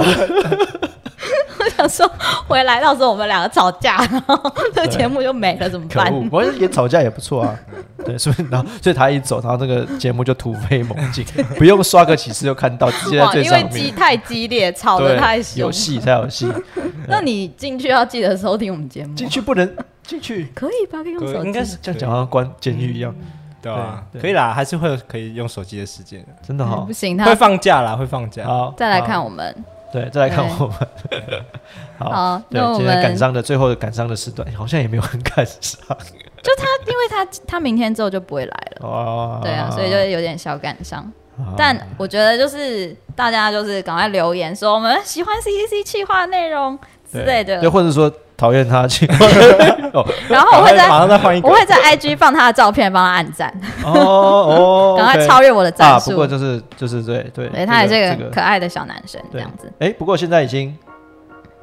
我想说，回来到时候我们两个吵架，然后 这个节目就没了，怎么办？我演吵架也不错啊，对，所以然后所以他一走，然后这个节目就突飞猛进，不用刷个几次就看到直接在最上面。因为激太激烈，吵得太凶，有戏才有戏。那你进去要记得收听我们节目。进去不能进去，可以吧？可以用手机，应该是这样讲，好像关监狱一样，对啊？可以啦，还是会有可以用手机的时间，真的哈，不行，会放假啦，会放假。好，再来看我们。对，再来看我们。好，对，今天赶上的最后的赶上的时段，好像也没有很赶上。就他，因为他他明天之后就不会来了。哦。对啊，所以就有点小赶上。但我觉得就是大家就是赶快留言说我们喜欢 C C C 企划内容之类的，对，或者说。讨厌他去，然后我会在马上再换一个，我会在 IG 放他的照片，帮他按赞。哦哦，赶快超越我的赞数。不过就是就是对对，对，他也是个可爱的小男生这样子。哎，不过现在已经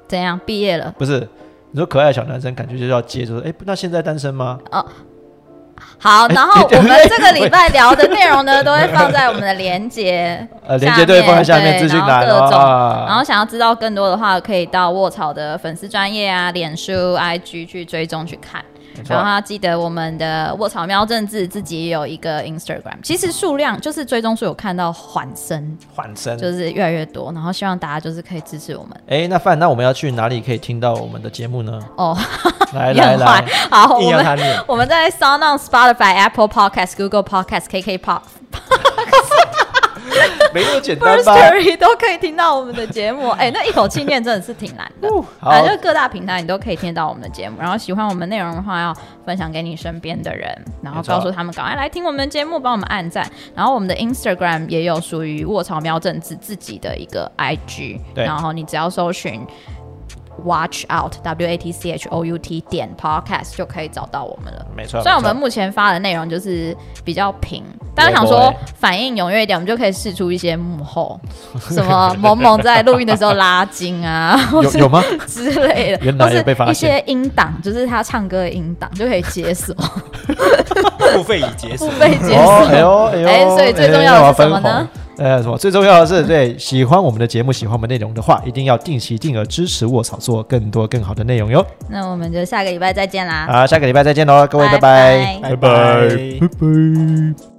怎样毕业了？不是，你说可爱的小男生，感觉就要接，就是哎，那现在单身吗？哦。好，然后我们这个礼拜聊的内容呢，都会放在我们的连接，呃，连接对放在下面资讯栏，各种。然后想要知道更多的话，可以到卧槽的粉丝专业啊，脸书、IG 去追踪去看。然后记得我们的卧草喵政治自己也有一个 Instagram，其实数量就是追踪数有看到缓升，缓升就是越来越多。然后希望大家就是可以支持我们。哎，那范，那我们要去哪里可以听到我们的节目呢？哦，来 来来，好，我们我们在 Sound on Spotify、Apple Podcast、Google Podcast、KK Pop。没那么简单吧？都可以听到我们的节目，哎，那一口气念真的是挺难的。反正各大平台你都可以听到我们的节目，然后喜欢我们内容的话，要分享给你身边的人，然后告诉他们赶快来听我们的节目，帮我们按赞。然后我们的 Instagram 也有属于卧槽喵政治自己的一个 IG，然后你只要搜寻。Watch out, W A T C H O U T 点 Podcast 就可以找到我们了。没错，虽然我们目前发的内容就是比较平，大家想说反应踊跃一点，我们就可以试出一些幕后，什么萌萌在录音的时候拉筋啊，有有吗？之类的，或是一些音档，就是他唱歌的音档就可以解锁，付费已解锁，付费解锁，哎呦哎，所以最重要的是什么呢？呃，什么最重要的是，对喜欢我们的节目、喜欢我们内容的话，一定要定期定额支持卧草，做更多更好的内容哟。那我们就下个礼拜再见啦！好，下个礼拜再见喽，各位，拜拜，拜拜，拜拜。